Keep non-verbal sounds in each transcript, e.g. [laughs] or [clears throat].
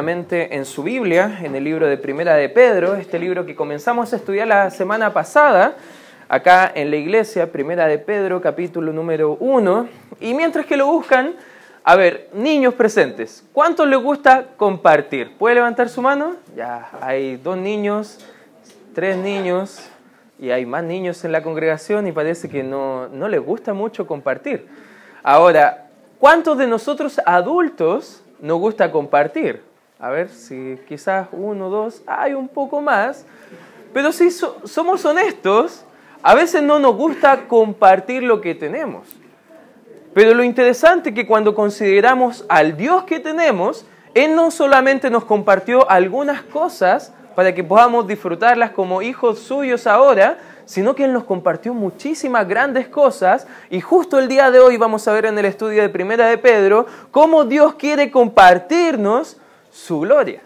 en su Biblia, en el libro de Primera de Pedro, este libro que comenzamos a estudiar la semana pasada, acá en la iglesia, Primera de Pedro, capítulo número 1. Y mientras que lo buscan, a ver, niños presentes, ¿cuántos les gusta compartir? ¿Puede levantar su mano? Ya, hay dos niños, tres niños, y hay más niños en la congregación y parece que no, no les gusta mucho compartir. Ahora, ¿cuántos de nosotros adultos nos gusta compartir? A ver si quizás uno, dos, hay un poco más. Pero si somos honestos, a veces no nos gusta compartir lo que tenemos. Pero lo interesante es que cuando consideramos al Dios que tenemos, Él no solamente nos compartió algunas cosas para que podamos disfrutarlas como hijos suyos ahora, sino que Él nos compartió muchísimas grandes cosas y justo el día de hoy vamos a ver en el estudio de Primera de Pedro cómo Dios quiere compartirnos su gloria.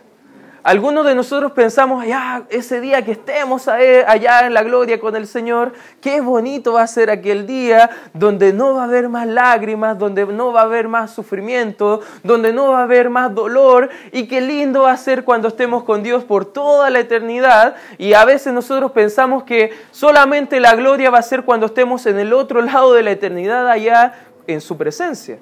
Algunos de nosotros pensamos, ya, ese día que estemos allá en la gloria con el Señor, qué bonito va a ser aquel día donde no va a haber más lágrimas, donde no va a haber más sufrimiento, donde no va a haber más dolor, y qué lindo va a ser cuando estemos con Dios por toda la eternidad. Y a veces nosotros pensamos que solamente la gloria va a ser cuando estemos en el otro lado de la eternidad, allá en su presencia.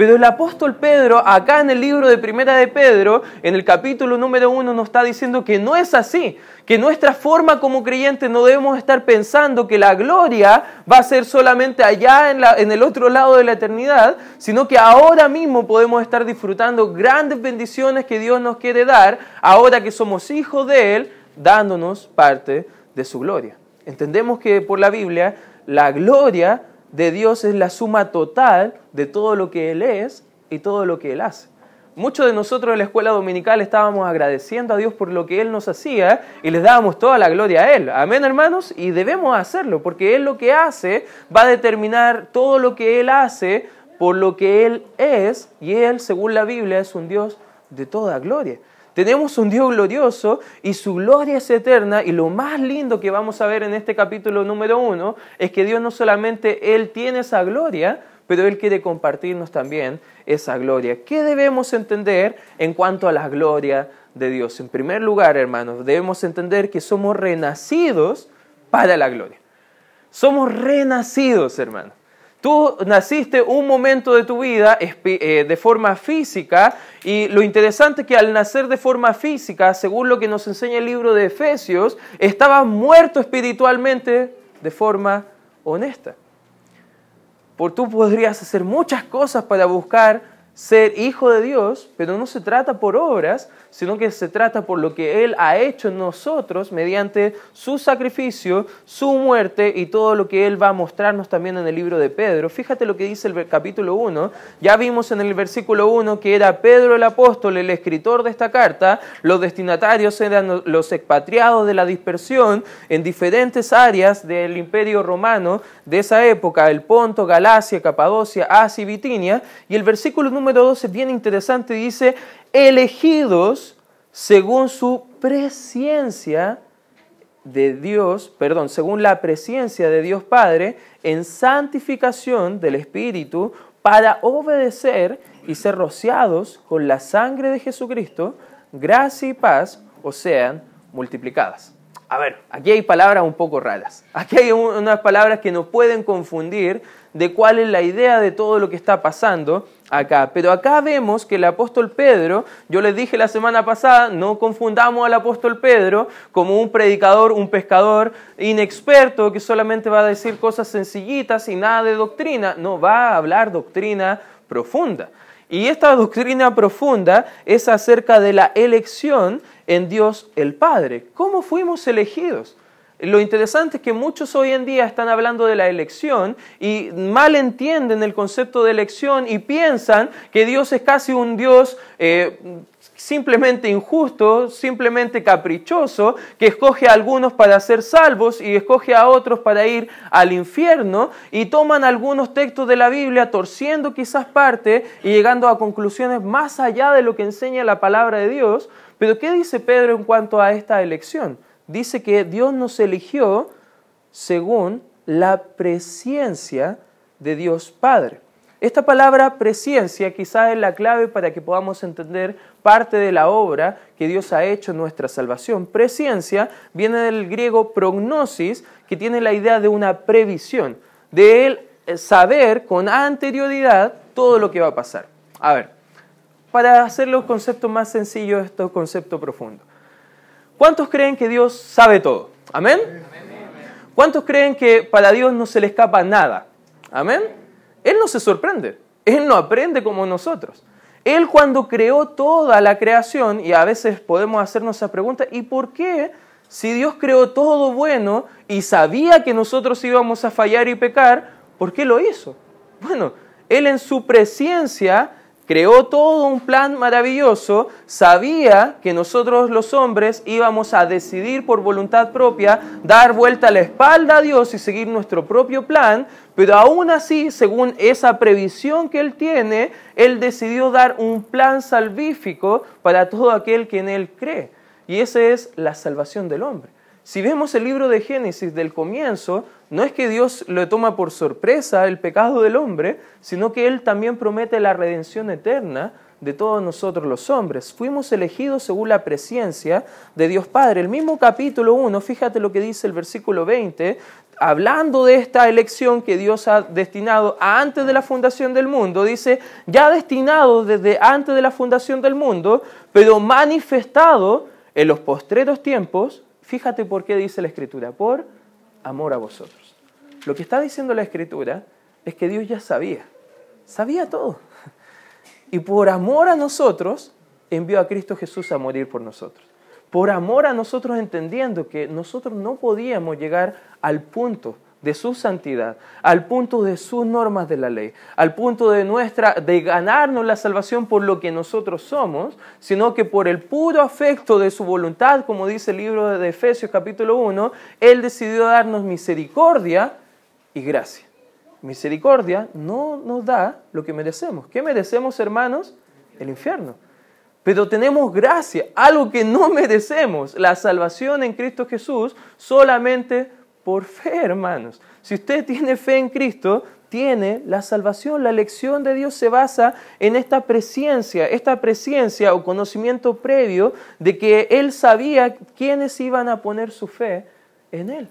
Pero el apóstol Pedro, acá en el libro de Primera de Pedro, en el capítulo número uno, nos está diciendo que no es así, que nuestra forma como creyentes no debemos estar pensando que la gloria va a ser solamente allá en, el otro lado de la eternidad, sino que ahora mismo podemos estar disfrutando grandes bendiciones que Dios nos quiere dar, ahora que somos hijos de Él, dándonos parte de su gloria. Entendemos que por la Biblia la gloria de Dios es la suma total de todo lo que Él es y todo lo que Él hace. Muchos de nosotros en la escuela dominical estábamos agradeciendo a Dios por lo que Él nos hacía y les dábamos toda la gloria a Él. Amén, hermanos. Y debemos hacerlo porque Él lo que hace va a determinar todo lo que Él hace por lo que Él es y Él, según la Biblia, es un Dios de toda gloria. Tenemos un Dios glorioso y su gloria es eterna y lo más lindo que vamos a ver en este capítulo número uno es que Dios no solamente Él tiene esa gloria, pero Él quiere compartirnos también esa gloria. ¿Qué debemos entender en cuanto a la gloria de Dios? En primer lugar, hermanos, debemos entender que somos renacidos para la gloria. Somos renacidos, hermanos. Tú naciste un momento de tu vida eh, de forma física y lo interesante es que al nacer de forma física, según lo que nos enseña el libro de Efesios, estaba muerto espiritualmente de forma honesta. Por tú podrías hacer muchas cosas para buscar ser hijo de Dios, pero no se trata por obras, sino que se trata por lo que Él ha hecho en nosotros mediante su sacrificio, su muerte y todo lo que Él va a mostrarnos también en el libro de Pedro. Fíjate lo que dice el capítulo 1. Ya vimos en el versículo 1 que era Pedro el apóstol, el escritor de esta carta. Los destinatarios eran los expatriados de la dispersión en diferentes áreas del imperio romano de esa época, el Ponto, Galacia, Capadocia, Asia y Bitinia. Y el versículo número 2 es bien interesante, dice, elegidos según su presencia de Dios, perdón, según la presencia de Dios Padre, en santificación del Espíritu, para obedecer y ser rociados con la sangre de Jesucristo, gracia y paz os sean multiplicadas. A ver, aquí hay palabras un poco raras. Aquí hay unas palabras que nos pueden confundir de cuál es la idea de todo lo que está pasando acá. Pero acá vemos que el apóstol Pedro, yo les dije la semana pasada, no confundamos al apóstol Pedro como un predicador, un pescador inexperto que solamente va a decir cosas sencillitas y nada de doctrina. No, va a hablar doctrina profunda. Y esta doctrina profunda es acerca de la elección en Dios el Padre. ¿Cómo fuimos elegidos? Lo interesante es que muchos hoy en día están hablando de la elección y mal entienden el concepto de elección y piensan que Dios es casi un Dios eh, simplemente injusto, simplemente caprichoso, que escoge a algunos para ser salvos y escoge a otros para ir al infierno y toman algunos textos de la Biblia torciendo quizás parte y llegando a conclusiones más allá de lo que enseña la palabra de Dios. Pero ¿qué dice Pedro en cuanto a esta elección? Dice que Dios nos eligió según la presencia de Dios Padre. Esta palabra presciencia quizás es la clave para que podamos entender parte de la obra que Dios ha hecho en nuestra salvación. Presciencia viene del griego prognosis, que tiene la idea de una previsión, de él saber con anterioridad todo lo que va a pasar. A ver, para hacer los conceptos más sencillos, estos conceptos profundos. ¿Cuántos creen que Dios sabe todo? ¿Amén? ¿Cuántos creen que para Dios no se le escapa nada? ¿Amén? Él no se sorprende, Él no aprende como nosotros. Él cuando creó toda la creación, y a veces podemos hacernos esa pregunta, ¿y por qué si Dios creó todo bueno y sabía que nosotros íbamos a fallar y pecar, ¿por qué lo hizo? Bueno, Él en su presencia creó todo un plan maravilloso, sabía que nosotros los hombres íbamos a decidir por voluntad propia dar vuelta a la espalda a Dios y seguir nuestro propio plan, pero aún así, según esa previsión que Él tiene, Él decidió dar un plan salvífico para todo aquel que en Él cree. Y esa es la salvación del hombre. Si vemos el libro de Génesis del comienzo, no es que Dios le toma por sorpresa el pecado del hombre, sino que Él también promete la redención eterna de todos nosotros los hombres. Fuimos elegidos según la presencia de Dios Padre. El mismo capítulo 1, fíjate lo que dice el versículo 20, hablando de esta elección que Dios ha destinado antes de la fundación del mundo, dice, ya destinado desde antes de la fundación del mundo, pero manifestado en los postreros tiempos Fíjate por qué dice la Escritura, por amor a vosotros. Lo que está diciendo la Escritura es que Dios ya sabía, sabía todo. Y por amor a nosotros, envió a Cristo Jesús a morir por nosotros. Por amor a nosotros entendiendo que nosotros no podíamos llegar al punto de su santidad, al punto de sus normas de la ley, al punto de nuestra de ganarnos la salvación por lo que nosotros somos, sino que por el puro afecto de su voluntad, como dice el libro de Efesios capítulo 1, él decidió darnos misericordia y gracia. Misericordia no nos da lo que merecemos. ¿Qué merecemos, hermanos? El infierno. Pero tenemos gracia, algo que no merecemos, la salvación en Cristo Jesús solamente por fe, hermanos. Si usted tiene fe en Cristo, tiene la salvación. La elección de Dios se basa en esta presencia, esta presencia o conocimiento previo de que Él sabía quiénes iban a poner su fe en Él.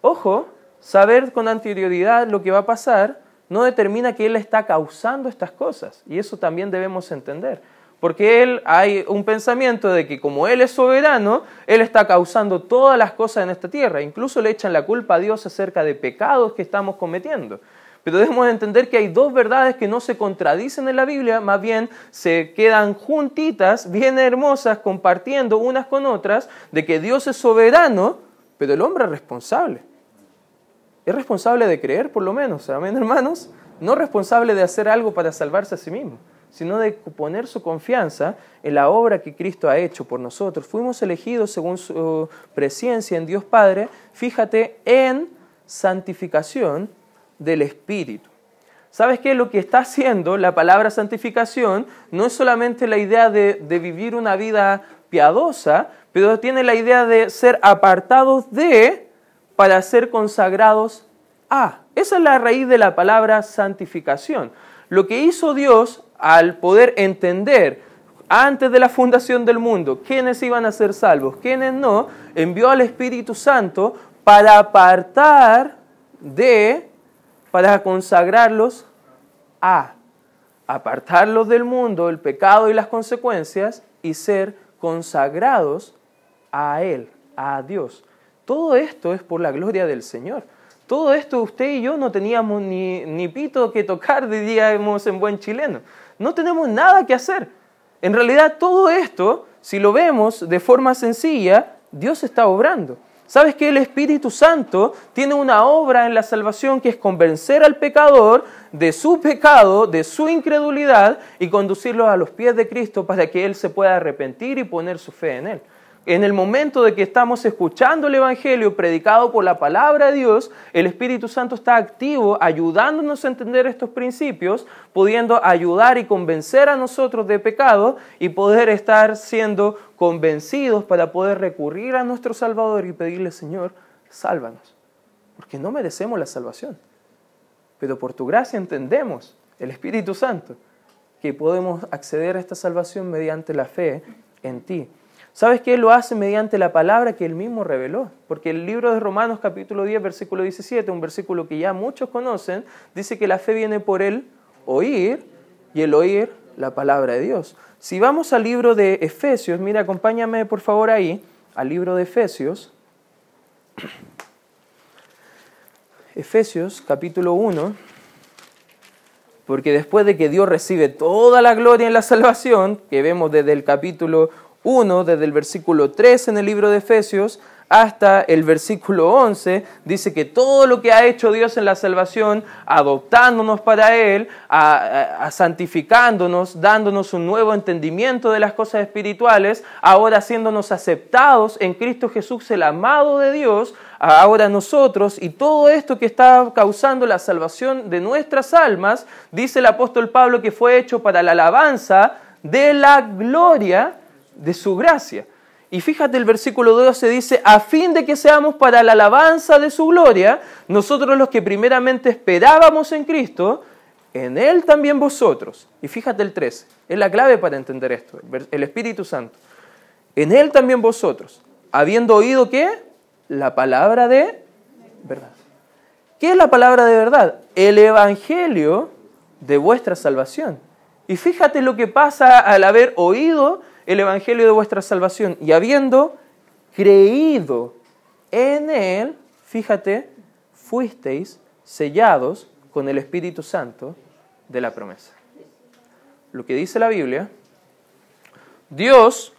Ojo, saber con anterioridad lo que va a pasar no determina que Él está causando estas cosas. Y eso también debemos entender. Porque él hay un pensamiento de que como él es soberano, él está causando todas las cosas en esta tierra. Incluso le echan la culpa a Dios acerca de pecados que estamos cometiendo. Pero debemos entender que hay dos verdades que no se contradicen en la Biblia, más bien se quedan juntitas, bien hermosas, compartiendo unas con otras, de que Dios es soberano, pero el hombre es responsable. Es responsable de creer, por lo menos, amén, hermanos, no responsable de hacer algo para salvarse a sí mismo sino de poner su confianza en la obra que Cristo ha hecho por nosotros. Fuimos elegidos según su presencia en Dios Padre, fíjate, en santificación del Espíritu. ¿Sabes qué? Lo que está haciendo la palabra santificación no es solamente la idea de, de vivir una vida piadosa, pero tiene la idea de ser apartados de para ser consagrados a. Esa es la raíz de la palabra santificación. Lo que hizo Dios al poder entender antes de la fundación del mundo quiénes iban a ser salvos, quiénes no, envió al Espíritu Santo para apartar de, para consagrarlos a, apartarlos del mundo, el pecado y las consecuencias y ser consagrados a Él, a Dios. Todo esto es por la gloria del Señor. Todo esto usted y yo no teníamos ni, ni pito que tocar, diríamos en buen chileno. No tenemos nada que hacer. En realidad todo esto, si lo vemos de forma sencilla, Dios está obrando. ¿Sabes que el Espíritu Santo tiene una obra en la salvación que es convencer al pecador de su pecado, de su incredulidad y conducirlo a los pies de Cristo para que Él se pueda arrepentir y poner su fe en Él? En el momento de que estamos escuchando el Evangelio predicado por la palabra de Dios, el Espíritu Santo está activo ayudándonos a entender estos principios, pudiendo ayudar y convencer a nosotros de pecado y poder estar siendo convencidos para poder recurrir a nuestro Salvador y pedirle, Señor, sálvanos, porque no merecemos la salvación. pero por tu gracia entendemos, el Espíritu Santo, que podemos acceder a esta salvación mediante la fe en ti. ¿Sabes qué? Lo hace mediante la palabra que él mismo reveló. Porque el libro de Romanos capítulo 10, versículo 17, un versículo que ya muchos conocen, dice que la fe viene por el oír y el oír la palabra de Dios. Si vamos al libro de Efesios, mira, acompáñame por favor ahí, al libro de Efesios. [clears throat] Efesios capítulo 1, porque después de que Dios recibe toda la gloria en la salvación, que vemos desde el capítulo 1, desde el versículo 3 en el libro de Efesios hasta el versículo 11, dice que todo lo que ha hecho Dios en la salvación, adoptándonos para Él, a, santificándonos, dándonos un nuevo entendimiento de las cosas espirituales, ahora haciéndonos aceptados en Cristo Jesús, el amado de Dios, ahora nosotros, y todo esto que está causando la salvación de nuestras almas, dice el apóstol Pablo que fue hecho para la alabanza de la gloria de su gracia. Y fíjate el versículo 12 dice, a fin de que seamos para la alabanza de su gloria, nosotros los que primeramente esperábamos en Cristo, en Él también vosotros. Y fíjate el 13, es la clave para entender esto, el Espíritu Santo. En Él también vosotros, habiendo oído qué? La palabra de verdad. ¿Qué es la palabra de verdad? El Evangelio de vuestra salvación. Y fíjate lo que pasa al haber oído el Evangelio de vuestra salvación y habiendo creído en él, fíjate, fuisteis sellados con el Espíritu Santo de la promesa. Lo que dice la Biblia, Dios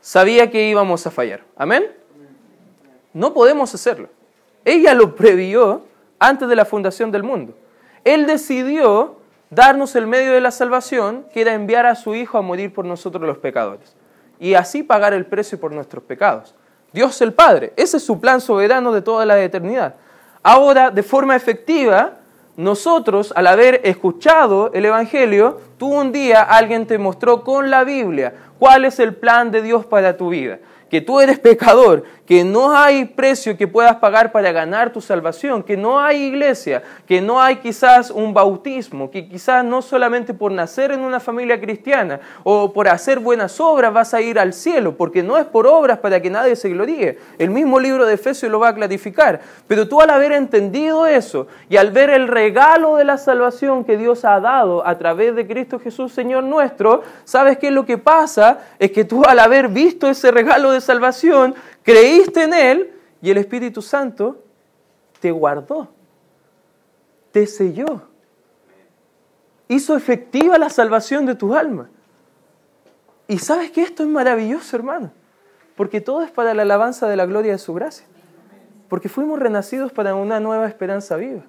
sabía que íbamos a fallar. Amén. No podemos hacerlo. Ella lo previó antes de la fundación del mundo. Él decidió darnos el medio de la salvación, que era enviar a su Hijo a morir por nosotros los pecadores, y así pagar el precio por nuestros pecados. Dios el Padre, ese es su plan soberano de toda la eternidad. Ahora, de forma efectiva, nosotros, al haber escuchado el Evangelio, tú un día alguien te mostró con la Biblia cuál es el plan de Dios para tu vida que tú eres pecador, que no hay precio que puedas pagar para ganar tu salvación, que no hay iglesia, que no hay quizás un bautismo, que quizás no solamente por nacer en una familia cristiana o por hacer buenas obras vas a ir al cielo, porque no es por obras para que nadie se gloríe. El mismo libro de Efesios lo va a clarificar. Pero tú al haber entendido eso y al ver el regalo de la salvación que Dios ha dado a través de Cristo Jesús, Señor nuestro, ¿sabes qué lo que pasa? Es que tú al haber visto ese regalo de salvación, creíste en Él y el Espíritu Santo te guardó, te selló, hizo efectiva la salvación de tu alma. Y sabes que esto es maravilloso, hermano, porque todo es para la alabanza de la gloria de su gracia, porque fuimos renacidos para una nueva esperanza viva.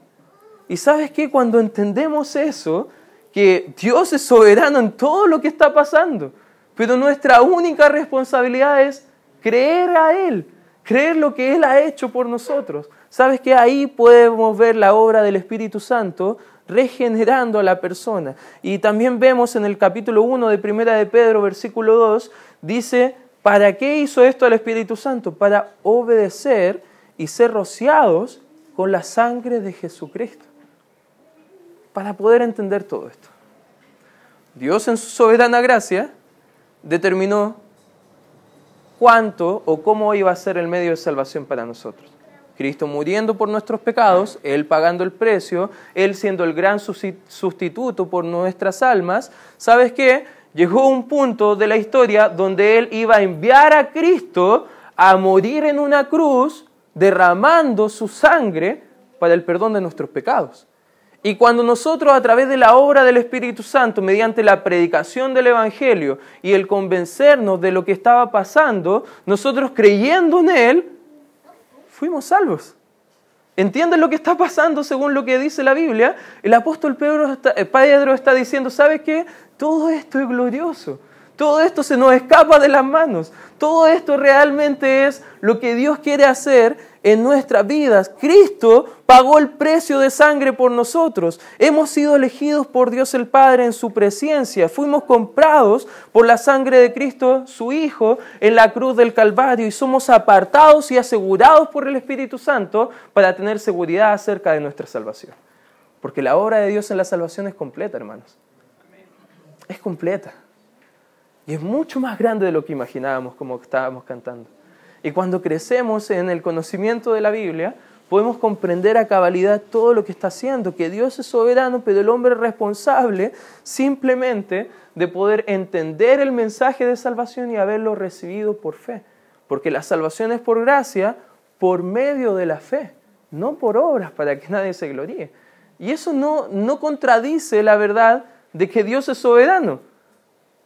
Y sabes que cuando entendemos eso, que Dios es soberano en todo lo que está pasando, pero nuestra única responsabilidad es creer a Él, creer lo que Él ha hecho por nosotros. ¿Sabes que ahí podemos ver la obra del Espíritu Santo regenerando a la persona? Y también vemos en el capítulo 1 de Primera de Pedro, versículo 2, dice, ¿para qué hizo esto el Espíritu Santo? Para obedecer y ser rociados con la sangre de Jesucristo. Para poder entender todo esto. Dios en su soberana gracia determinó cuánto o cómo iba a ser el medio de salvación para nosotros. Cristo muriendo por nuestros pecados, Él pagando el precio, Él siendo el gran sustituto por nuestras almas, ¿sabes qué? Llegó un punto de la historia donde Él iba a enviar a Cristo a morir en una cruz, derramando su sangre para el perdón de nuestros pecados. Y cuando nosotros a través de la obra del Espíritu Santo, mediante la predicación del Evangelio y el convencernos de lo que estaba pasando, nosotros creyendo en Él, fuimos salvos. ¿Entienden lo que está pasando según lo que dice la Biblia? El apóstol Pedro está, eh, Pedro está diciendo, ¿sabes qué? Todo esto es glorioso. Todo esto se nos escapa de las manos. Todo esto realmente es lo que Dios quiere hacer en nuestras vidas. Cristo pagó el precio de sangre por nosotros. Hemos sido elegidos por Dios el Padre en su presencia. Fuimos comprados por la sangre de Cristo, su Hijo, en la cruz del Calvario y somos apartados y asegurados por el Espíritu Santo para tener seguridad acerca de nuestra salvación. Porque la obra de Dios en la salvación es completa, hermanos. Es completa. Y es mucho más grande de lo que imaginábamos como estábamos cantando. Y cuando crecemos en el conocimiento de la Biblia, podemos comprender a cabalidad todo lo que está haciendo, que Dios es soberano, pero el hombre es responsable simplemente de poder entender el mensaje de salvación y haberlo recibido por fe. Porque la salvación es por gracia, por medio de la fe, no por obras para que nadie se gloríe. Y eso no, no contradice la verdad de que Dios es soberano.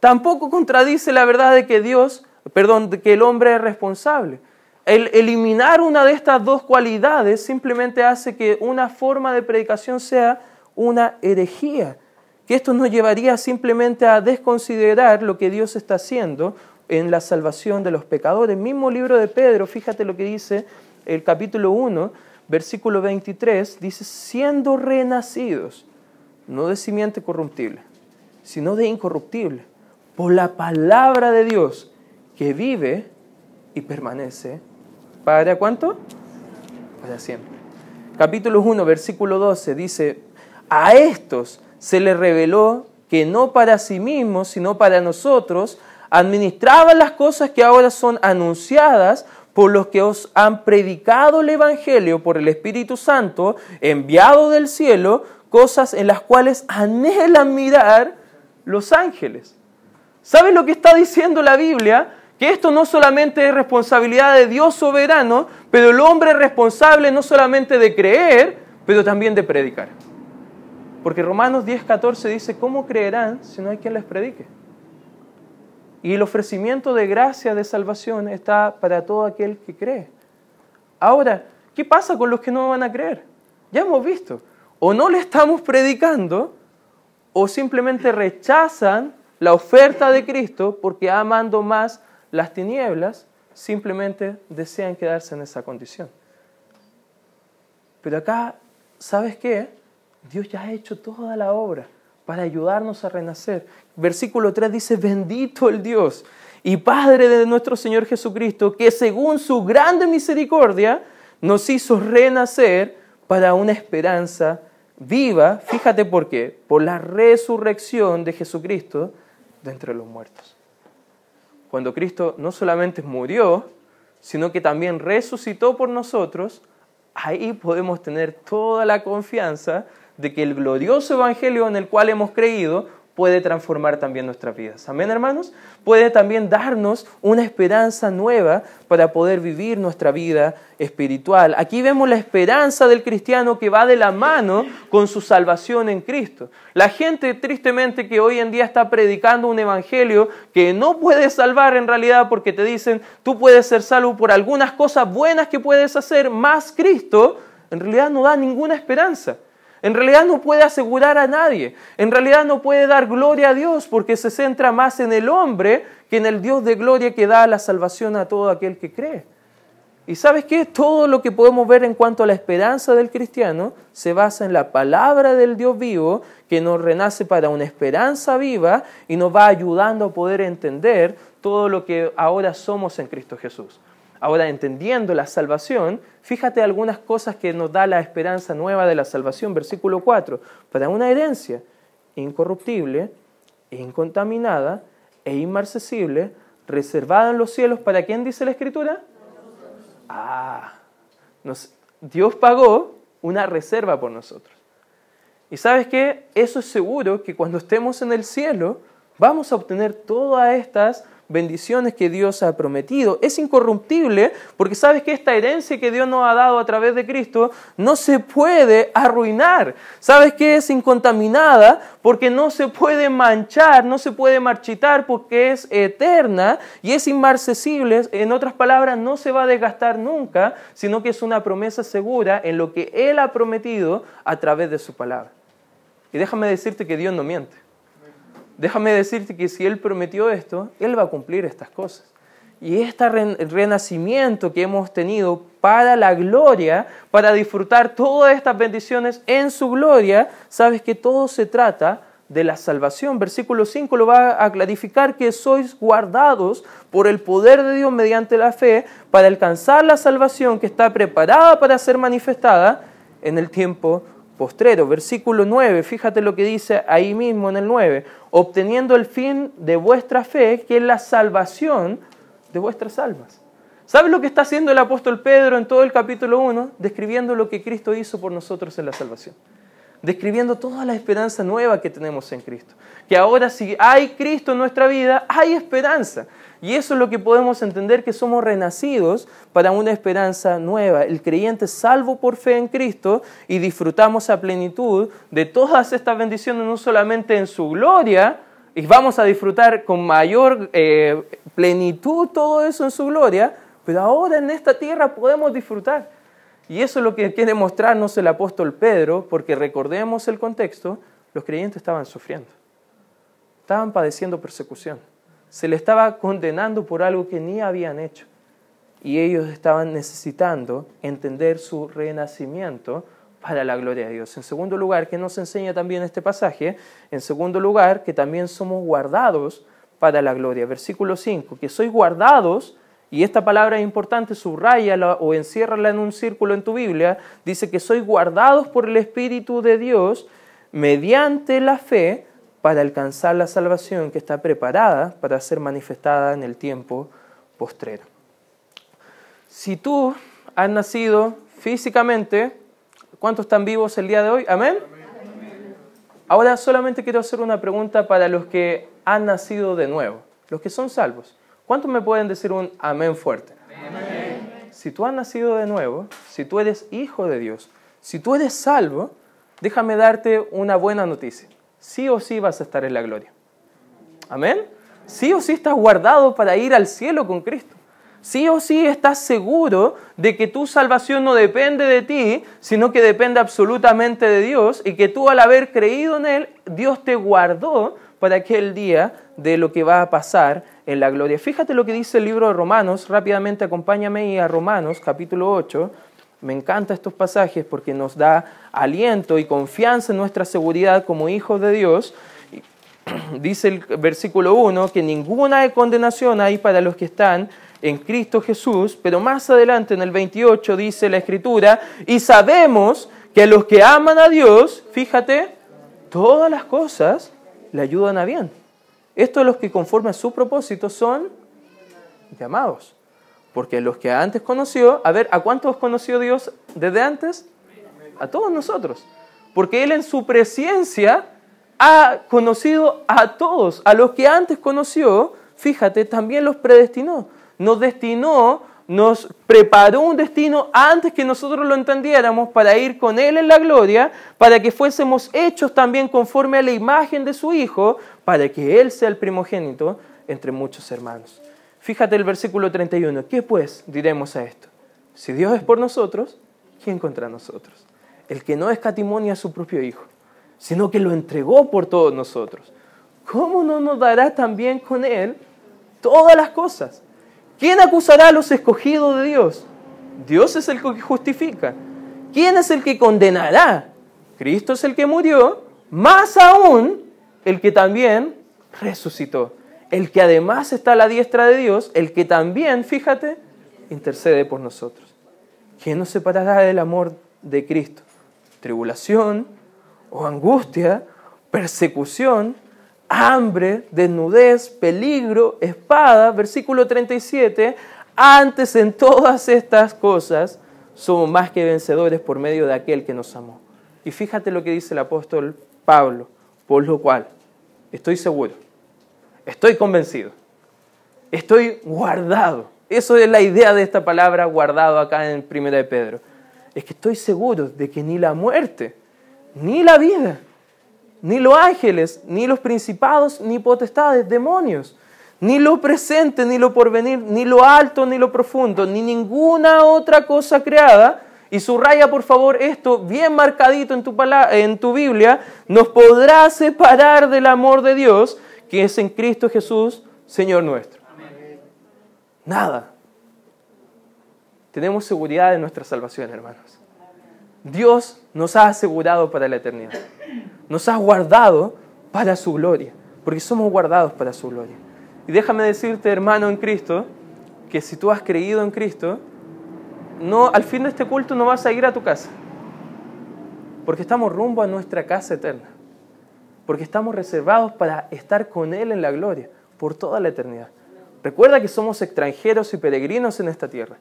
Tampoco contradice la verdad de que Dios, perdón, que el hombre es responsable. El eliminar una de estas dos cualidades simplemente hace que una forma de predicación sea una herejía. Que esto nos llevaría simplemente a desconsiderar lo que Dios está haciendo en la salvación de los pecadores. Mismo libro de Pedro, fíjate lo que dice el capítulo 1, versículo 23, dice, siendo renacidos, no de simiente corruptible, sino de incorruptible, por la palabra de Dios que vive y permanece. ¿Para cuánto? Para siempre. Capítulo 1, versículo 12 dice, a estos se les reveló que no para sí mismos, sino para nosotros, administraban las cosas que ahora son anunciadas por los que os han predicado el Evangelio por el Espíritu Santo, enviado del cielo, cosas en las cuales anhelan mirar los ángeles. ¿Sabes lo que está diciendo la Biblia? Que esto no solamente es responsabilidad de Dios soberano, pero el hombre es responsable no solamente de creer, pero también de predicar. Porque Romanos 10:14 dice, ¿cómo creerán si no hay quien les predique? Y el ofrecimiento de gracia de salvación está para todo aquel que cree. Ahora, ¿qué pasa con los que no van a creer? Ya hemos visto, o no le estamos predicando, o simplemente rechazan la oferta de Cristo porque amando más las tinieblas, simplemente desean quedarse en esa condición. Pero acá, ¿sabes qué? Dios ya ha hecho toda la obra para ayudarnos a renacer. Versículo 3 dice, bendito el Dios y Padre de nuestro Señor Jesucristo, que según su grande misericordia nos hizo renacer para una esperanza viva. Fíjate por qué, por la resurrección de Jesucristo de entre los muertos. Cuando Cristo no solamente murió, sino que también resucitó por nosotros, ahí podemos tener toda la confianza de que el glorioso Evangelio en el cual hemos creído puede transformar también nuestras vidas. Amén, hermanos. Puede también darnos una esperanza nueva para poder vivir nuestra vida espiritual. Aquí vemos la esperanza del cristiano que va de la mano con su salvación en Cristo. La gente tristemente que hoy en día está predicando un evangelio que no puede salvar en realidad porque te dicen tú puedes ser salvo por algunas cosas buenas que puedes hacer, más Cristo, en realidad no da ninguna esperanza. En realidad no puede asegurar a nadie. En realidad no puede dar gloria a Dios porque se centra más en el hombre que en el Dios de gloria que da la salvación a todo aquel que cree. Y sabes qué? Todo lo que podemos ver en cuanto a la esperanza del cristiano se basa en la palabra del Dios vivo que nos renace para una esperanza viva y nos va ayudando a poder entender todo lo que ahora somos en Cristo Jesús. Ahora, entendiendo la salvación, fíjate algunas cosas que nos da la esperanza nueva de la salvación. Versículo 4. Para una herencia incorruptible, incontaminada e inmarcesible, reservada en los cielos, ¿para quién dice la Escritura? Ah, Dios pagó una reserva por nosotros. Y sabes qué? Eso es seguro que cuando estemos en el cielo vamos a obtener todas estas bendiciones que Dios ha prometido. Es incorruptible porque sabes que esta herencia que Dios nos ha dado a través de Cristo no se puede arruinar. Sabes que es incontaminada porque no se puede manchar, no se puede marchitar porque es eterna y es inmarcesible. En otras palabras, no se va a desgastar nunca, sino que es una promesa segura en lo que Él ha prometido a través de su palabra. Y déjame decirte que Dios no miente déjame decirte que si Él prometió esto, Él va a cumplir estas cosas. Y este renacimiento que hemos tenido para la gloria, para disfrutar todas estas bendiciones en su gloria, sabes que todo se trata de la salvación. Versículo 5 lo va a clarificar que sois guardados por el poder de Dios mediante la fe para alcanzar la salvación que está preparada para ser manifestada en el tiempo postrero. Versículo 9, fíjate lo que dice ahí mismo en el 9, obteniendo el fin de vuestra fe, que es la salvación de vuestras almas. ¿Sabes lo que está haciendo el apóstol Pedro en todo el capítulo 1? Describiendo lo que Cristo hizo por nosotros en la salvación. Describiendo toda la esperanza nueva que tenemos en Cristo. Que ahora si hay Cristo en nuestra vida, hay esperanza. Y eso es lo que podemos entender que somos renacidos para una esperanza nueva. El creyente salvo por fe en Cristo y disfrutamos a plenitud de todas estas bendiciones, no solamente en su gloria, y vamos a disfrutar con mayor eh, plenitud todo eso en su gloria, pero ahora en esta tierra podemos disfrutar. Y eso es lo que quiere mostrarnos el apóstol Pedro, porque recordemos el contexto, los creyentes estaban sufriendo, estaban padeciendo persecución, se le estaba condenando por algo que ni habían hecho. Y ellos estaban necesitando entender su renacimiento para la gloria de Dios. En segundo lugar, ¿qué nos enseña también este pasaje? En segundo lugar, que también somos guardados para la gloria. Versículo 5, que sois guardados y esta palabra es importante, subrayala o enciérrala en un círculo en tu Biblia, dice que sois guardados por el Espíritu de Dios mediante la fe para alcanzar la salvación que está preparada para ser manifestada en el tiempo postrero. Si tú has nacido físicamente, ¿cuántos están vivos el día de hoy? ¿Amén? Ahora solamente quiero hacer una pregunta para los que han nacido de nuevo, los que son salvos. ¿Cuántos me pueden decir un amén fuerte? Si tú has nacido de nuevo, si tú eres hijo de Dios, si tú eres salvo, déjame darte una buena noticia. Sí o sí vas a estar en la gloria. Amén. Sí o sí estás guardado para ir al cielo con Cristo. Sí o sí estás seguro de que tu salvación no depende de ti, sino que depende absolutamente de Dios y que tú al haber creído en Él, Dios te guardó para aquel día de lo que va a pasar en la gloria. Fíjate lo que dice el libro de Romanos, rápidamente acompáñame a Romanos capítulo 8. Me encantan estos pasajes porque nos da aliento y confianza en nuestra seguridad como hijos de Dios. [clears throat] Dice el versículo 1 que ninguna condenación hay para los que están en Cristo Jesús, pero más adelante en el 28 dice la escritura, y sabemos que los que aman a Dios, fíjate, todas las cosas le ayudan a bien. Estos los que conforme a su propósito son llamados. Porque los que antes conoció, a ver, ¿a cuántos conoció Dios desde antes? A todos nosotros. Porque Él en su presencia ha conocido a todos. A los que antes conoció, fíjate, también los predestinó. Nos destinó, nos preparó un destino antes que nosotros lo entendiéramos para ir con Él en la gloria, para que fuésemos hechos también conforme a la imagen de su Hijo, para que Él sea el primogénito entre muchos hermanos. Fíjate el versículo 31. ¿Qué pues diremos a esto? Si Dios es por nosotros, ¿quién contra nosotros? El que no escatimonia a su propio Hijo, sino que lo entregó por todos nosotros. ¿Cómo no nos dará también con Él todas las cosas? ¿Quién acusará a los escogidos de Dios? Dios es el que justifica. ¿Quién es el que condenará? Cristo es el que murió, más aún el que también resucitó, el que además está a la diestra de Dios, el que también, fíjate, intercede por nosotros. ¿Quién nos separará del amor de Cristo? ¿Tribulación o angustia, persecución, hambre, desnudez, peligro, espada? Versículo 37. Antes en todas estas cosas somos más que vencedores por medio de aquel que nos amó. Y fíjate lo que dice el apóstol Pablo por lo cual estoy seguro, estoy convencido, estoy guardado. Eso es la idea de esta palabra guardado acá en Primera de Pedro. Es que estoy seguro de que ni la muerte, ni la vida, ni los ángeles, ni los principados, ni potestades, demonios, ni lo presente, ni lo porvenir, ni lo alto, ni lo profundo, ni ninguna otra cosa creada y subraya por favor esto bien marcadito en tu, en tu Biblia, nos podrá separar del amor de Dios que es en Cristo Jesús, Señor nuestro. Nada. Tenemos seguridad de nuestra salvación, hermanos. Dios nos ha asegurado para la eternidad. Nos ha guardado para su gloria, porque somos guardados para su gloria. Y déjame decirte, hermano en Cristo, que si tú has creído en Cristo, no, al fin de este culto no vas a ir a tu casa. Porque estamos rumbo a nuestra casa eterna. Porque estamos reservados para estar con Él en la gloria por toda la eternidad. Recuerda que somos extranjeros y peregrinos en esta tierra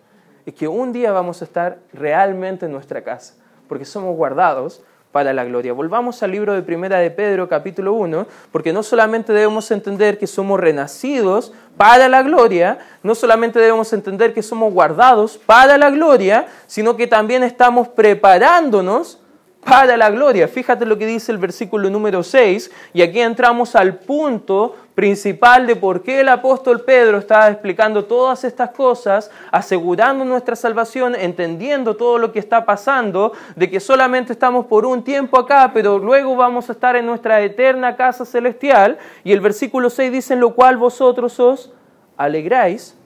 y que un día vamos a estar realmente en nuestra casa, porque somos guardados para la gloria. Volvamos al libro de Primera de Pedro, capítulo 1, porque no solamente debemos entender que somos renacidos para la gloria, no solamente debemos entender que somos guardados para la gloria, sino que también estamos preparándonos para la gloria. Fíjate lo que dice el versículo número 6, y aquí entramos al punto principal de por qué el apóstol Pedro estaba explicando todas estas cosas, asegurando nuestra salvación, entendiendo todo lo que está pasando, de que solamente estamos por un tiempo acá, pero luego vamos a estar en nuestra eterna casa celestial. Y el versículo 6 dice, en lo cual vosotros os alegráis,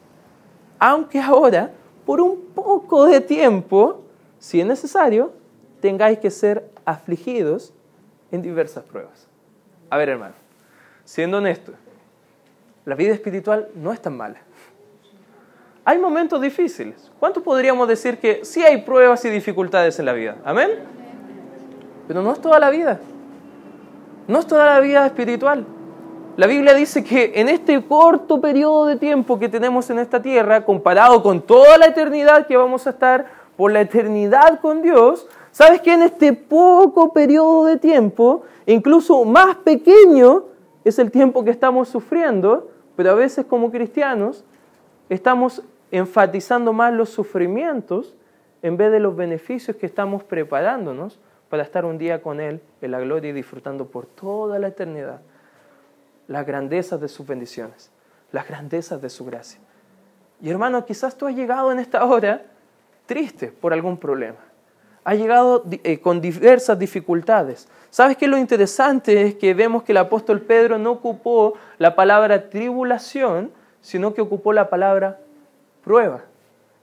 aunque ahora, por un poco de tiempo, si es necesario, tengáis que ser afligidos en diversas pruebas. A ver, hermano, siendo honesto, la vida espiritual no es tan mala. Hay momentos difíciles. ¿Cuánto podríamos decir que sí hay pruebas y dificultades en la vida? Amén. Pero no es toda la vida. No es toda la vida espiritual. La Biblia dice que en este corto periodo de tiempo que tenemos en esta tierra, comparado con toda la eternidad que vamos a estar por la eternidad con Dios, ¿Sabes que en este poco periodo de tiempo, incluso más pequeño, es el tiempo que estamos sufriendo, pero a veces como cristianos estamos enfatizando más los sufrimientos en vez de los beneficios que estamos preparándonos para estar un día con Él en la gloria y disfrutando por toda la eternidad las grandezas de sus bendiciones, las grandezas de su gracia. Y hermano, quizás tú has llegado en esta hora triste por algún problema ha llegado eh, con diversas dificultades. ¿Sabes qué? Lo interesante es que vemos que el apóstol Pedro no ocupó la palabra tribulación, sino que ocupó la palabra prueba.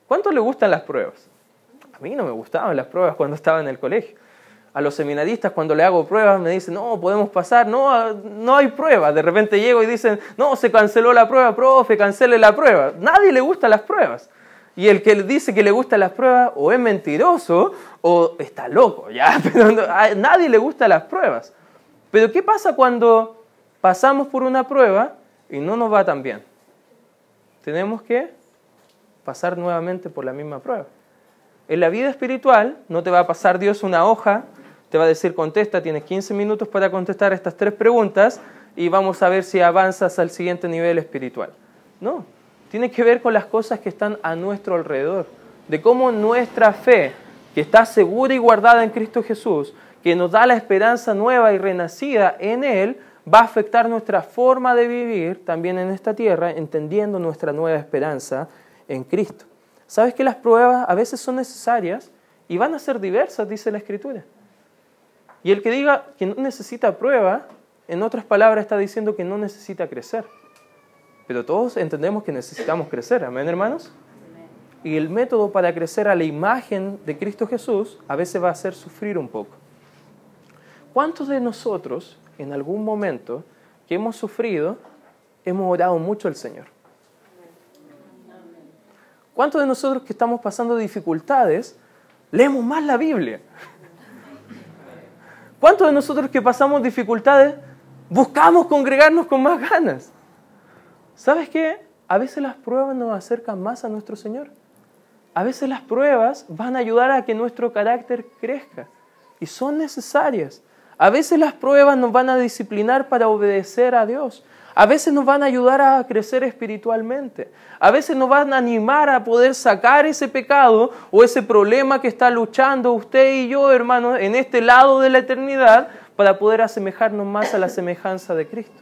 ¿Cuánto le gustan las pruebas? A mí no me gustaban las pruebas cuando estaba en el colegio. A los seminaristas cuando le hago pruebas me dicen, no, podemos pasar, no, no hay prueba. De repente llego y dicen, no, se canceló la prueba, profe, cancele la prueba. Nadie le gustan las pruebas. Y el que dice que le gustan las pruebas o es mentiroso o está loco, ¿ya? [laughs] Pero nadie le gustan las pruebas. Pero ¿qué pasa cuando pasamos por una prueba y no nos va tan bien? Tenemos que pasar nuevamente por la misma prueba. En la vida espiritual no te va a pasar Dios una hoja, te va a decir contesta, tienes 15 minutos para contestar estas tres preguntas y vamos a ver si avanzas al siguiente nivel espiritual. No, tiene que ver con las cosas que están a nuestro alrededor, de cómo nuestra fe, que está segura y guardada en Cristo Jesús, que nos da la esperanza nueva y renacida en Él, va a afectar nuestra forma de vivir también en esta tierra, entendiendo nuestra nueva esperanza en Cristo. ¿Sabes que las pruebas a veces son necesarias y van a ser diversas, dice la Escritura? Y el que diga que no necesita prueba, en otras palabras está diciendo que no necesita crecer. Pero todos entendemos que necesitamos crecer, amén hermanos. Y el método para crecer a la imagen de Cristo Jesús a veces va a ser sufrir un poco. ¿Cuántos de nosotros en algún momento que hemos sufrido hemos orado mucho al Señor? ¿Cuántos de nosotros que estamos pasando dificultades leemos más la Biblia? ¿Cuántos de nosotros que pasamos dificultades buscamos congregarnos con más ganas? ¿Sabes qué? A veces las pruebas nos acercan más a nuestro Señor. A veces las pruebas van a ayudar a que nuestro carácter crezca y son necesarias. A veces las pruebas nos van a disciplinar para obedecer a Dios. A veces nos van a ayudar a crecer espiritualmente. A veces nos van a animar a poder sacar ese pecado o ese problema que está luchando usted y yo, hermanos, en este lado de la eternidad para poder asemejarnos más a la semejanza de Cristo.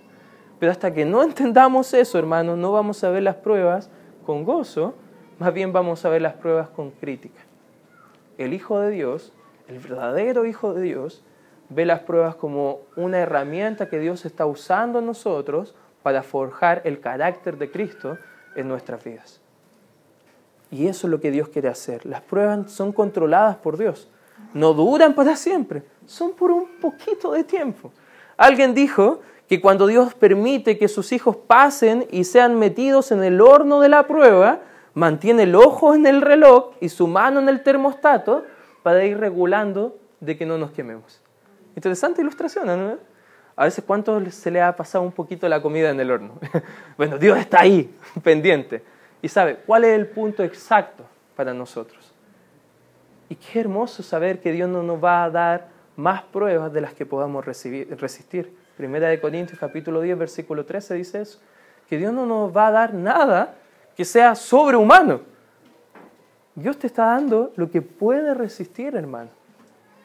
Pero hasta que no [laughs] entendamos eso, hermanos, no vamos a ver las pruebas con gozo, más bien vamos a ver las pruebas con crítica. El Hijo de Dios, el verdadero Hijo de Dios, ve las pruebas como una herramienta que Dios está usando en nosotros para forjar el carácter de Cristo en nuestras vidas. Y eso es lo que Dios quiere hacer. Las pruebas son controladas por Dios. No duran para siempre, son por un poquito de tiempo. Alguien dijo que cuando Dios permite que sus hijos pasen y sean metidos en el horno de la prueba, mantiene el ojo en el reloj y su mano en el termostato para ir regulando de que no nos quememos. Interesante ilustración, ¿no? A veces, ¿cuánto se le ha pasado un poquito la comida en el horno? [laughs] bueno, Dios está ahí, [laughs] pendiente. Y sabe cuál es el punto exacto para nosotros. Y qué hermoso saber que Dios no nos va a dar más pruebas de las que podamos recibir, resistir. Primera de Corintios capítulo 10, versículo 13 dice eso. Que Dios no nos va a dar nada que sea sobrehumano. Dios te está dando lo que puede resistir, hermano.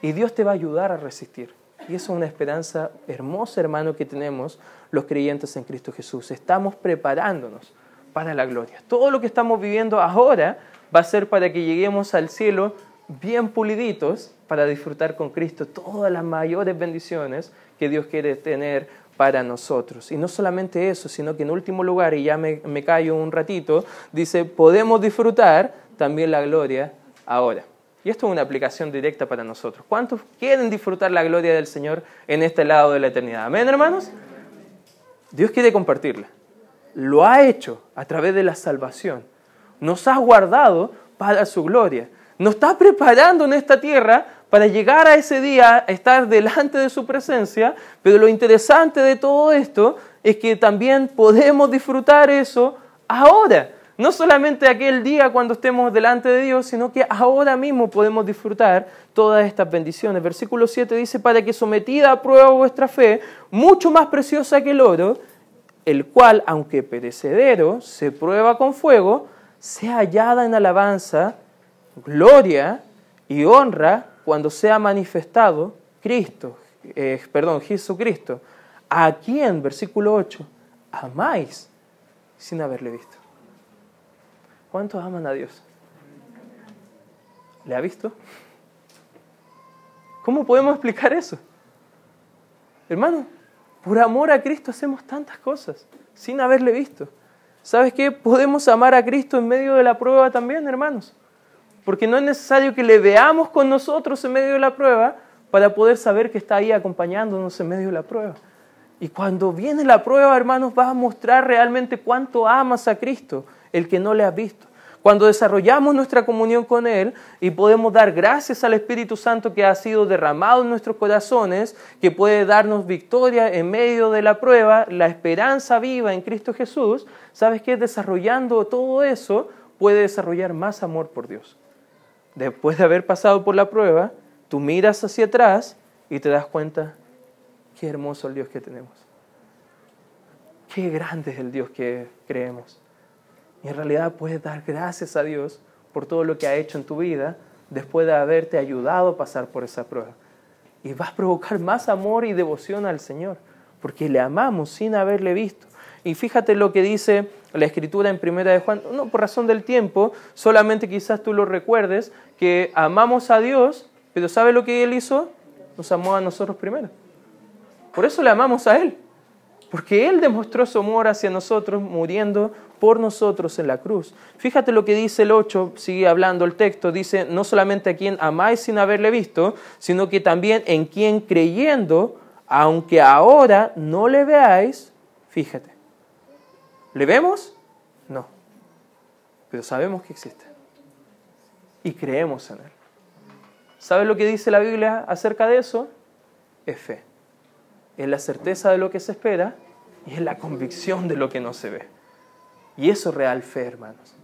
Y Dios te va a ayudar a resistir. Y eso es una esperanza hermosa, hermano, que tenemos los creyentes en Cristo Jesús. Estamos preparándonos para la gloria. Todo lo que estamos viviendo ahora va a ser para que lleguemos al cielo bien puliditos para disfrutar con Cristo todas las mayores bendiciones que Dios quiere tener para nosotros. Y no solamente eso, sino que en último lugar, y ya me, me callo un ratito, dice, podemos disfrutar también la gloria ahora. Y esto es una aplicación directa para nosotros. ¿Cuántos quieren disfrutar la gloria del Señor en este lado de la eternidad? Amén, hermanos. Dios quiere compartirla. Lo ha hecho a través de la salvación. Nos ha guardado para su gloria. Nos está preparando en esta tierra para llegar a ese día, estar delante de su presencia. Pero lo interesante de todo esto es que también podemos disfrutar eso ahora. No solamente aquel día cuando estemos delante de Dios, sino que ahora mismo podemos disfrutar todas estas bendiciones. Versículo 7 dice, para que sometida a prueba vuestra fe, mucho más preciosa que el oro, el cual, aunque perecedero, se prueba con fuego, sea hallada en alabanza, gloria y honra cuando sea manifestado Cristo, eh, perdón, Jesucristo, a quien, versículo 8, amáis sin haberle visto. ¿Cuántos aman a Dios? ¿Le ha visto? ¿Cómo podemos explicar eso? Hermano, por amor a Cristo hacemos tantas cosas sin haberle visto. ¿Sabes qué? Podemos amar a Cristo en medio de la prueba también, hermanos. Porque no es necesario que le veamos con nosotros en medio de la prueba para poder saber que está ahí acompañándonos en medio de la prueba. Y cuando viene la prueba, hermanos, vas a mostrar realmente cuánto amas a Cristo el que no le has visto. Cuando desarrollamos nuestra comunión con Él y podemos dar gracias al Espíritu Santo que ha sido derramado en nuestros corazones, que puede darnos victoria en medio de la prueba, la esperanza viva en Cristo Jesús, ¿sabes qué? Desarrollando todo eso, puede desarrollar más amor por Dios. Después de haber pasado por la prueba, tú miras hacia atrás y te das cuenta, qué hermoso el Dios que tenemos. Qué grande es el Dios que creemos. Y en realidad puedes dar gracias a Dios por todo lo que ha hecho en tu vida después de haberte ayudado a pasar por esa prueba. Y vas a provocar más amor y devoción al Señor, porque le amamos sin haberle visto. Y fíjate lo que dice la escritura en Primera de Juan, no por razón del tiempo, solamente quizás tú lo recuerdes, que amamos a Dios, pero ¿sabe lo que Él hizo? Nos amó a nosotros primero. Por eso le amamos a Él, porque Él demostró su amor hacia nosotros muriendo por nosotros en la cruz. Fíjate lo que dice el 8, sigue hablando el texto, dice, no solamente a quien amáis sin haberle visto, sino que también en quien creyendo, aunque ahora no le veáis, fíjate. ¿Le vemos? No. Pero sabemos que existe. Y creemos en Él. ¿Sabes lo que dice la Biblia acerca de eso? Es fe. Es la certeza de lo que se espera y es la convicción de lo que no se ve. Y eso es real fe, hermanos.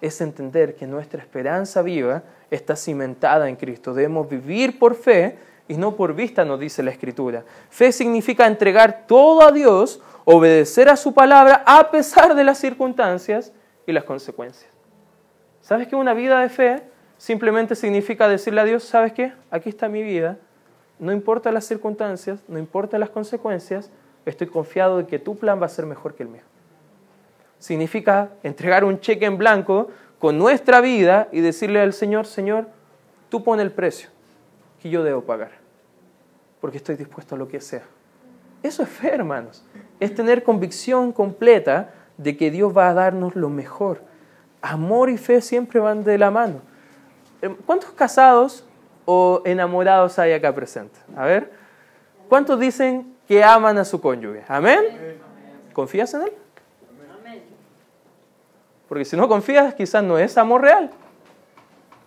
Es entender que nuestra esperanza viva está cimentada en Cristo. Debemos vivir por fe y no por vista, nos dice la Escritura. Fe significa entregar todo a Dios, obedecer a su palabra a pesar de las circunstancias y las consecuencias. ¿Sabes que una vida de fe simplemente significa decirle a Dios, ¿sabes qué? Aquí está mi vida. No importa las circunstancias, no importa las consecuencias, estoy confiado de que tu plan va a ser mejor que el mío significa entregar un cheque en blanco con nuestra vida y decirle al Señor, Señor, tú pon el precio que yo debo pagar, porque estoy dispuesto a lo que sea. Eso es fe, hermanos. Es tener convicción completa de que Dios va a darnos lo mejor. Amor y fe siempre van de la mano. Eh, ¿Cuántos casados o enamorados hay acá presentes? A ver, ¿cuántos dicen que aman a su cónyuge? ¿Amén? ¿Confías en él? Porque si no confías, quizás no es amor real.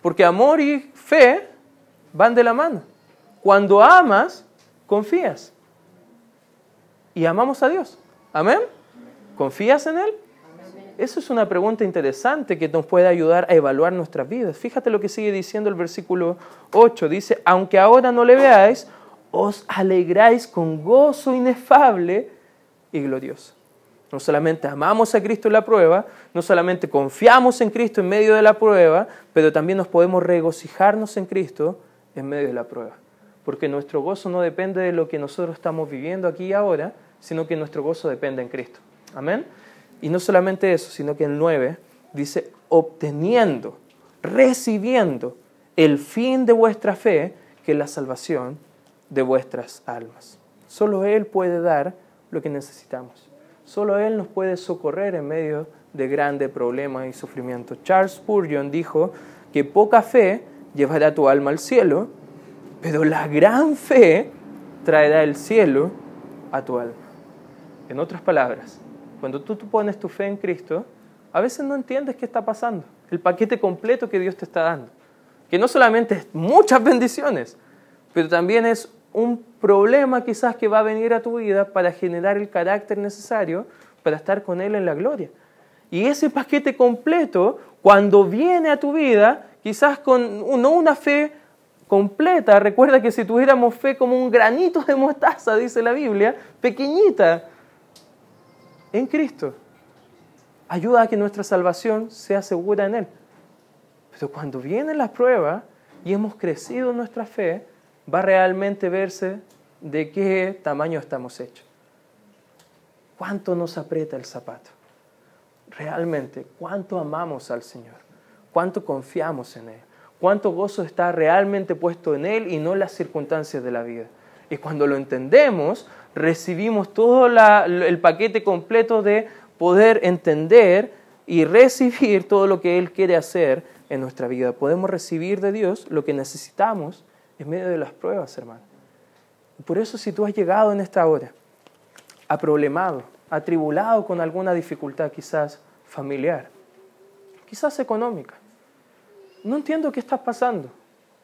Porque amor y fe van de la mano. cuando amas, confías. Y amamos a Dios. Amén. ¿Confías en Él? Eso es una pregunta interesante que nos puede ayudar a evaluar nuestras vidas. Fíjate lo que sigue diciendo el versículo 8. Dice, aunque ahora no le veáis, os alegráis con gozo inefable y glorioso. No solamente amamos a Cristo en la prueba, no solamente confiamos en Cristo en medio de la prueba, pero también nos podemos regocijarnos en Cristo en medio de la prueba. Porque nuestro gozo no depende de lo que nosotros estamos viviendo aquí y ahora, sino que nuestro gozo depende en Cristo. Amén. Y no solamente eso, sino que el 9 dice, obteniendo, recibiendo el fin de vuestra fe, que es la salvación de vuestras almas. Solo Él puede dar lo que necesitamos. Solo Él nos puede socorrer en medio de grandes problemas y sufrimientos. Charles Spurgeon dijo que poca fe llevará tu alma al cielo, pero la gran fe traerá el cielo a tu alma. En otras palabras, cuando tú, pones tu fe en Cristo, a veces no entiendes qué está pasando, el paquete completo que Dios te está dando. Que no solamente es muchas bendiciones, pero también es un problema quizás que va a venir a tu vida para generar el carácter necesario para estar con Él en la gloria. Y ese paquete completo, cuando viene a tu vida, quizás con no una fe completa, recuerda que si tuviéramos fe como un granito de mostaza, dice la Biblia, pequeñita, en Cristo, ayuda a que nuestra salvación sea segura en Él. Pero cuando viene la prueba y hemos crecido en nuestra fe, va a realmente verse de qué tamaño estamos hechos. ¿Cuánto nos aprieta el zapato? Realmente, ¿cuánto amamos al Señor? ¿Cuánto confiamos en Él? ¿Cuánto gozo está realmente puesto en Él y no en las circunstancias de la vida? Y cuando lo entendemos, recibimos todo el paquete completo de poder entender y recibir todo lo que Él quiere hacer en nuestra vida. Podemos recibir de Dios lo que necesitamos en medio de las pruebas, hermano. Por eso si tú has llegado en esta hora, problemado, atribulado con alguna dificultad quizás familiar, quizás económica, no entiendo qué está pasando,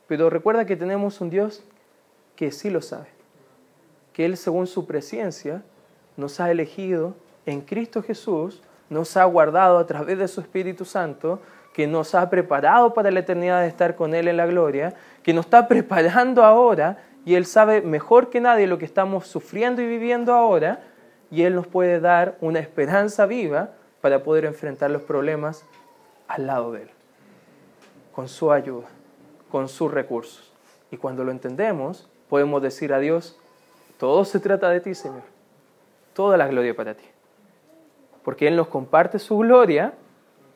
pero recuerda que tenemos un Dios que sí lo sabe, que Él según su presencia nos ha elegido en Cristo Jesús, nos ha guardado a través de su Espíritu Santo, que nos ha preparado para la eternidad de estar con Él en la gloria, que nos está preparando ahora y Él sabe mejor que nadie lo que estamos sufriendo y viviendo ahora y Él nos puede dar una esperanza viva para poder enfrentar los problemas al lado de Él, con su ayuda, con sus recursos. Y cuando lo entendemos, podemos decir a Dios, todo se trata de ti, Señor, toda la gloria para ti. Porque Él nos comparte su gloria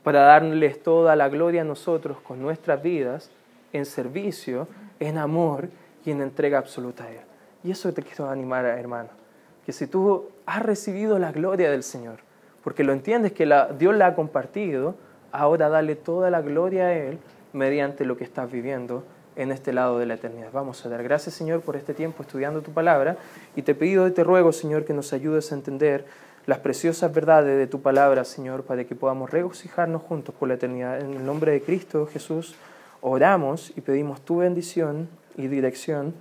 para darles toda la gloria a nosotros con nuestras vidas en servicio, en amor y en entrega absoluta a Él. Y eso te quiero animar, hermano, que si tú has recibido la gloria del Señor, porque lo entiendes que Dios la ha compartido, ahora dale toda la gloria a Él mediante lo que estás viviendo en este lado de la eternidad. Vamos a dar gracias, Señor, por este tiempo estudiando tu palabra y te pido y te ruego, Señor, que nos ayudes a entender las preciosas verdades de tu palabra, Señor, para que podamos regocijarnos juntos por la eternidad. En el nombre de Cristo Jesús oramos y pedimos tu bendición y dirección